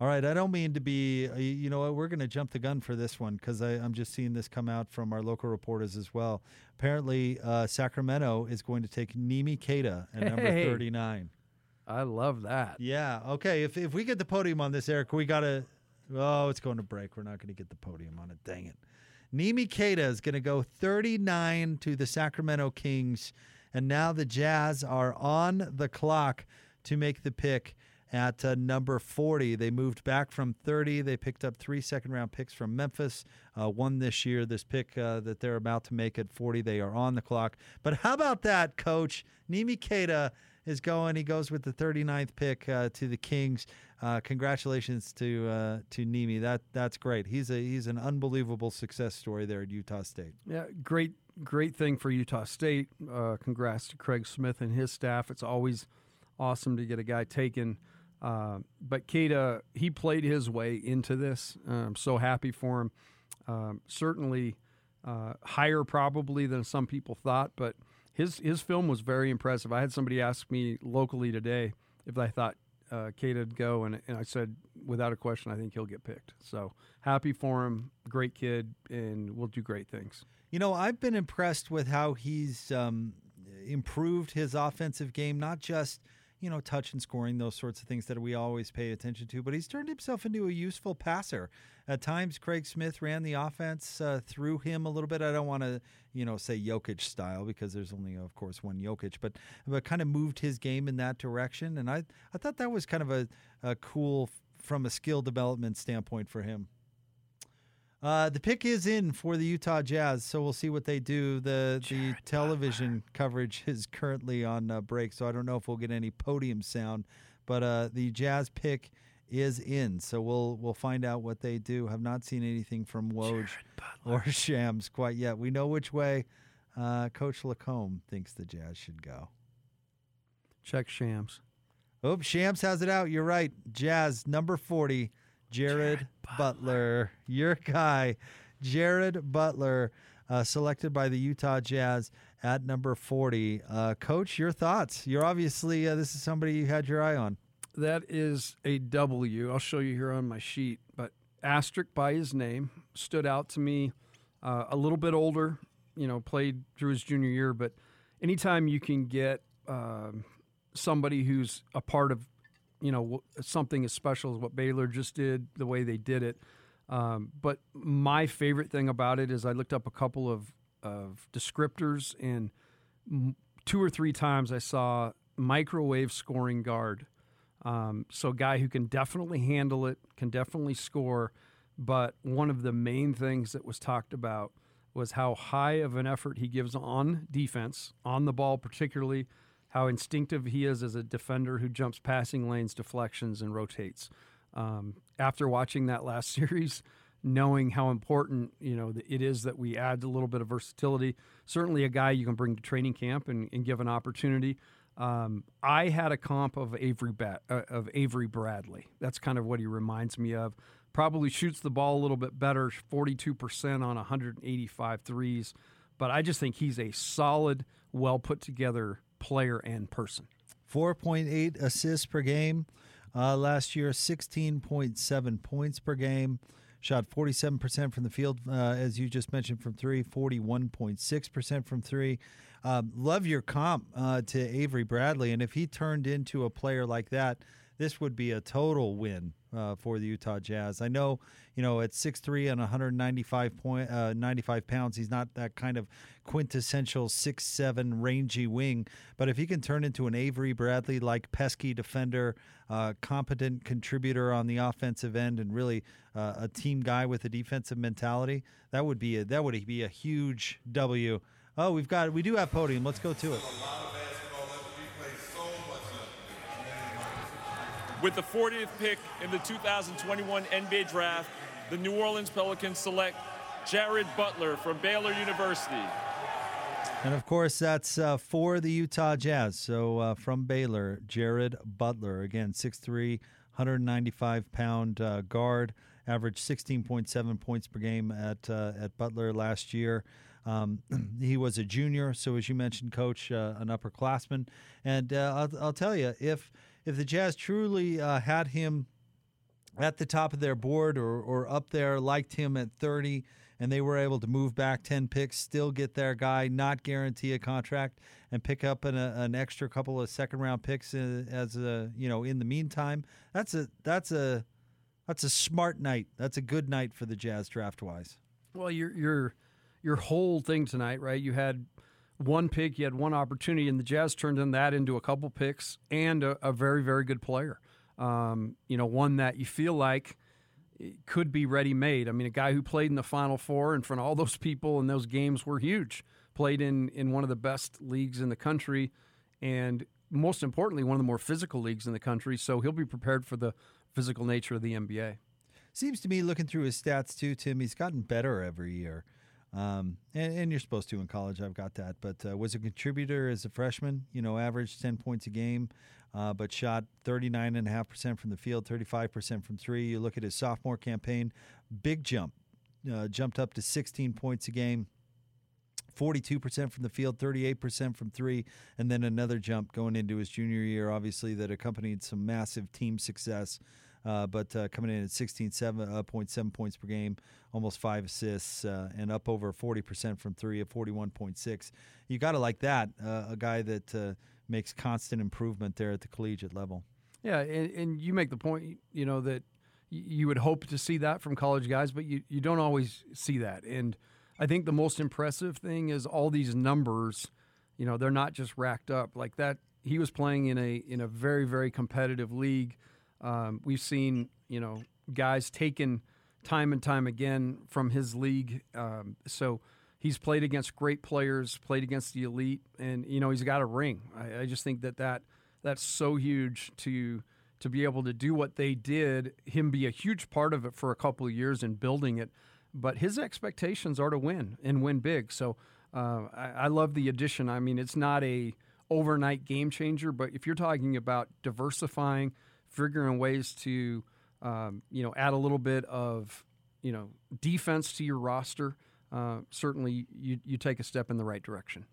All right, I don't mean to be, uh, you know what, we're going to jump the gun for this one because I'm just seeing this come out from our local reporters as well. Apparently, uh, Sacramento is going to take Nimi Queta at number 39. I love that. Yeah, okay. If, if we get the podium on this, Eric, we got to, oh, it's going to break. We're not going to get the podium on it. Dang it. Nimi Queta is going to go 39 to the Sacramento Kings. And now the Jazz are on the clock to make the pick at uh, number 40. They moved back from 30. They picked up three second round picks from Memphis, uh, one this year. This pick uh, that they're about to make at 40, they are on the clock. But how about that, coach? Nimi Queta is going. He goes with the 39th pick uh, to the Kings. Uh, congratulations to uh, to Nimi. That that's great. He's a he's an unbelievable success story there at Utah State. Yeah, great, great thing for Utah State. Congrats to Craig Smith and his staff. It's always awesome to get a guy taken. Uh, but Queta, he played his way into this. I'm so happy for him. Um, certainly uh, higher probably than some people thought, but his his film was very impressive. I had somebody ask me locally today if I thought uh, Queta'd go, and, and I said without a question, I think he'll get picked. So happy for him. Great kid, and will do great things. You know, I've been impressed with how he's um, improved his offensive game, not just you know touch and scoring those sorts of things that we always pay attention to, but he's turned himself into a useful passer. At times, Craig Smith ran the offense uh, through him a little bit. I don't want to you know say Jokic style because there's only of course one Jokic, but but kind of moved his game in that direction, and I I thought that was kind of a, a cool from a skill development standpoint for him. Uh, the pick is in for the Utah Jazz, so we'll see what they do. The the television coverage is currently on uh, break, so I don't know if we'll get any podium sound. But uh, the Jazz pick is in, so we'll we'll find out what they do. Have not seen anything from Woj or Shams quite yet. We know which way uh, Coach Lacomb thinks the Jazz should go. Check Shams. Oh, Shams has it out. You're right. Jazz number 40, Jared, Butler. Your guy, Jared Butler, uh, selected by the Utah Jazz at number 40. Uh, Coach, your thoughts? You're obviously, uh, this is somebody you had your eye on. That is a W. I'll show you here on my sheet, but asterisk by his name stood out to me. Uh, a little bit older, you know, played through his junior year, but anytime you can get um, somebody who's a part of, you know, something as special as what Baylor just did, the way they did it. Um, but my favorite thing about it is I looked up a couple of, of descriptors, and two or three times I saw microwave scoring guard. Um, so, a guy who can definitely handle it, can definitely score. But one of the main things that was talked about was how high of an effort he gives on defense, on the ball, particularly, how instinctive he is as a defender who jumps passing lanes, deflections, and rotates. Um, after watching that last series, knowing how important you know it is that we add a little bit of versatility, certainly a guy you can bring to training camp and, and give an opportunity. Um, I had a comp of Avery Bat, uh, of Avery Bradley. That's kind of what he reminds me of. Probably shoots the ball a little bit better, 42% on 185 threes. But I just think he's a solid, well put together player and person. 4.8 assists per game. Uh, last year, 16.7 points per game. Shot 47% from the field, uh, as you just mentioned, from three, 41.6% from three. Um, love your comp uh, to Avery Bradley. And if he turned into a player like that, this would be a total win uh, for the Utah Jazz. I know, you know, at 6'3 and 195 point, uh, 95 pounds, he's not that kind of quintessential 6'7 rangy wing. But if he can turn into an Avery Bradley like pesky defender, uh, competent contributor on the offensive end, and really uh, a team guy with a defensive mentality, that would be a, that would be a huge W. Oh, we've got we do have podium. Let's go to it. With the 40th pick in the 2021 NBA Draft, the New Orleans Pelicans select Jared Butler from Baylor University. And of course, that's uh, for the Utah Jazz. So uh, from Baylor, Jared Butler. Again, 6'3, 195 pound uh, guard, averaged 16.7 points per game at, uh, at Butler last year. Um, he was a junior, so as you mentioned, coach, uh, an upperclassman. And uh, I'll, I'll tell you, if if the Jazz truly uh, had him at the top of their board or, or up there, liked him at 30, and they were able to move back 10 picks, still get their guy, not guarantee a contract, and pick up an, a, an extra couple of second round picks uh, as a you know in the meantime. That's a that's a that's a smart night. That's a good night for the Jazz draft wise. Well, your your your whole thing tonight, right? You had one pick, you had one opportunity, and the Jazz turned in that into a couple picks and a, a very very good player. Um, you know, one that you feel like could be ready made. I mean, a guy who played in the Final Four in front of all those people and those games were huge. Played in in one of the best leagues in the country, and most importantly, one of the more physical leagues in the country. So he'll be prepared for the physical nature of the NBA. Seems to me, looking through his stats too, Tim, he's gotten better every year. Um, and, and, you're supposed to in college. I've got that. But uh, was a contributor as a freshman. You know, averaged 10 points a game, uh, but shot 39.5% from the field, 35% from three. You look at his sophomore campaign, big jump. Uh, jumped up to 16 points a game. 42% from the field, 38% from three, and then another jump going into his junior year, obviously, that accompanied some massive team success. Uh, but uh, coming in at 16.7 uh, points per game, almost five assists, uh, and up over 40% from three at 41.6. You got to like that, a guy that makes constant improvement there at the collegiate level. Yeah, and, and you make the point, you know, that you would hope to see that from college guys, but you, you don't always see that. And I think the most impressive thing is all these numbers, you know, they're not just racked up like that. He was playing in a in a very very competitive league. Um, we've seen you know guys taken time and time again from his league. Um, so he's played against great players, played against the elite, and you know he's got a ring. I, I just think that that that's so huge to to be able to do what they did. Him be a huge part of it for a couple of years and building it but his expectations are to win and win big. So uh, I, I, love the addition. I mean, it's not a overnight game changer, but if you're talking about diversifying, figuring ways to um, you know add a little bit of you know defense to your roster, uh, certainly you you take a step in the right direction.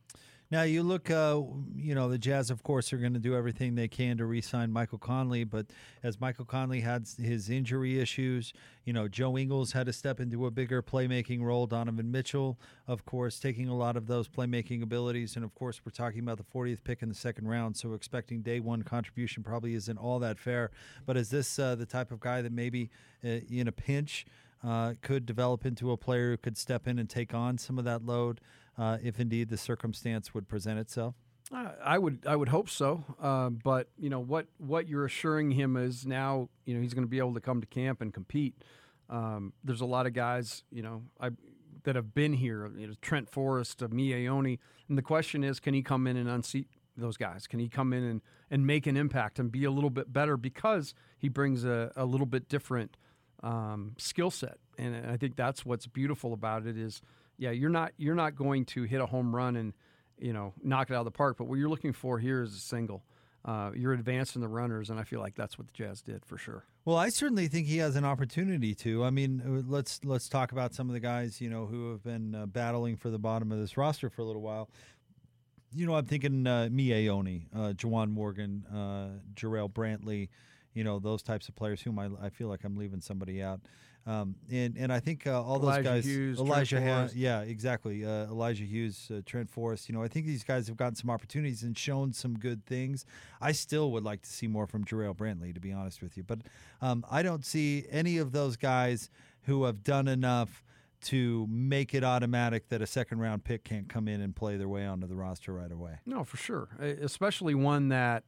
Now you look, uh, you know, the Jazz, of course, are going to do everything they can to re-sign Michael Conley. But as Michael Conley had his injury issues, you know, Joe Ingles had to step into a bigger playmaking role. Donovan Mitchell, of course, taking a lot of those playmaking abilities. And of course, we're talking about the 40th pick in the second round, so expecting day one contribution probably isn't all that fair. But is this uh, the type of guy that maybe uh, in a pinch? Uh, could develop into a player who could step in and take on some of that load uh, if indeed the circumstance would present itself? I would I would hope so, uh, but you know what what you're assuring him is now you know he's going to be able to come to camp and compete. Um, there's a lot of guys you know I, that have been here, you know, Trent Forrest, uh, Miye and the question is, can he come in and unseat those guys? Can he come in and, and make an impact and be a little bit better because he brings a, a little bit different um, skill set? And I think that's what's beautiful about it is yeah, you're not you're not going to hit a home run and you know knock it out of the park. But what you're looking for here is a single. Uh, you're advancing the runners, and I feel like that's what the Jazz did for sure. Well, I certainly think he has an opportunity to. I mean, uh, let's let's talk about some of the guys you know who have been uh, battling for the bottom of this roster for a little while. You know, I'm thinking uh, Miye Oni, uh, Juwan Morgan, uh, Jarrell Brantley, you know those types of players whom I, I feel like I'm leaving somebody out. Um, and and I think uh, all Elijah those guys, Hughes, Elijah, ha- yeah, exactly. Uh, Elijah Hughes, uh, Trent Forrest. You know, I think these guys have gotten some opportunities and shown some good things. I still would like to see more from Jarrell Brantley, to be honest with you. But um, I don't see any of those guys who have done enough to make it automatic that a second round pick can't come in and play their way onto the roster right away. No, for sure. Especially one that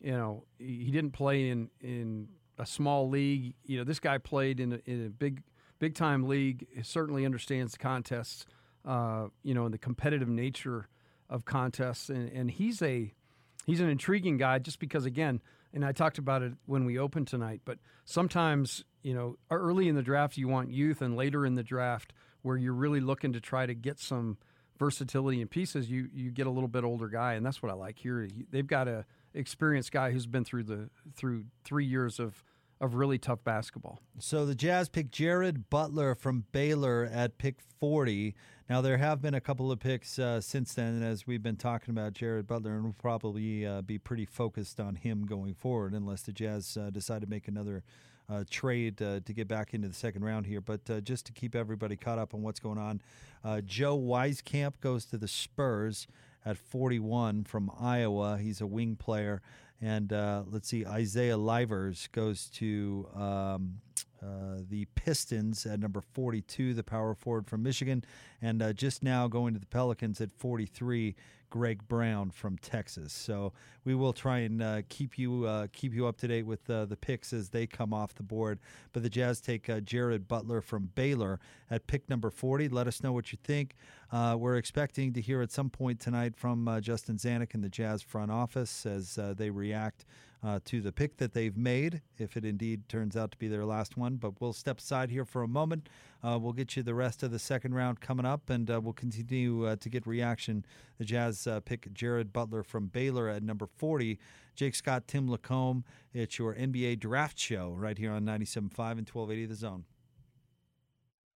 you know he didn't play in in a small league. You know, this guy played in a, in a big big time league. He certainly understands the contests. Uh, you know, and the competitive nature of contests, and, and he's a he's an intriguing guy just because again, and I talked about it when we opened tonight. But sometimes you know, early in the draft you want youth, and later in the draft where you're really looking to try to get some versatility and pieces, you you get a little bit older guy, and that's what I like here. They've got a experienced guy who's been through the through three years of of really tough basketball. So the Jazz picked Jared Butler from Baylor at pick 40. Now there have been a couple of picks uh, since then, as we've been talking about Jared Butler, and we'll probably uh, be pretty focused on him going forward, unless the Jazz uh, decide to make another uh, trade uh, to get back into the second round here. But uh, just to keep everybody caught up on what's going on, Joe Wieskamp goes to the Spurs at 41 from Iowa. He's a wing player. And uh, let's see, Isaiah Livers goes to um, uh, the Pistons at number 42, the power forward from Michigan. And uh, just now going to the Pelicans at 43, Greg Brown from Texas. So we will try and uh, keep you uh, keep you up to date with uh, the picks as they come off the board. But the Jazz take Jared Butler from Baylor at pick number 40. Let us know what you think. We're expecting to hear at some point tonight from Justin Zanik and the Jazz front office as they react uh, to the pick that they've made, if it indeed turns out to be their last one. But we'll step aside here for a moment. Uh, we'll get you the rest of the second round coming up, and uh, we'll continue uh, to get reaction. The Jazz uh, pick Jared Butler from Baylor at number 40. Jake Scott, Tim Lacomb. It's your NBA draft show right here on 97.5 and 1280 The Zone.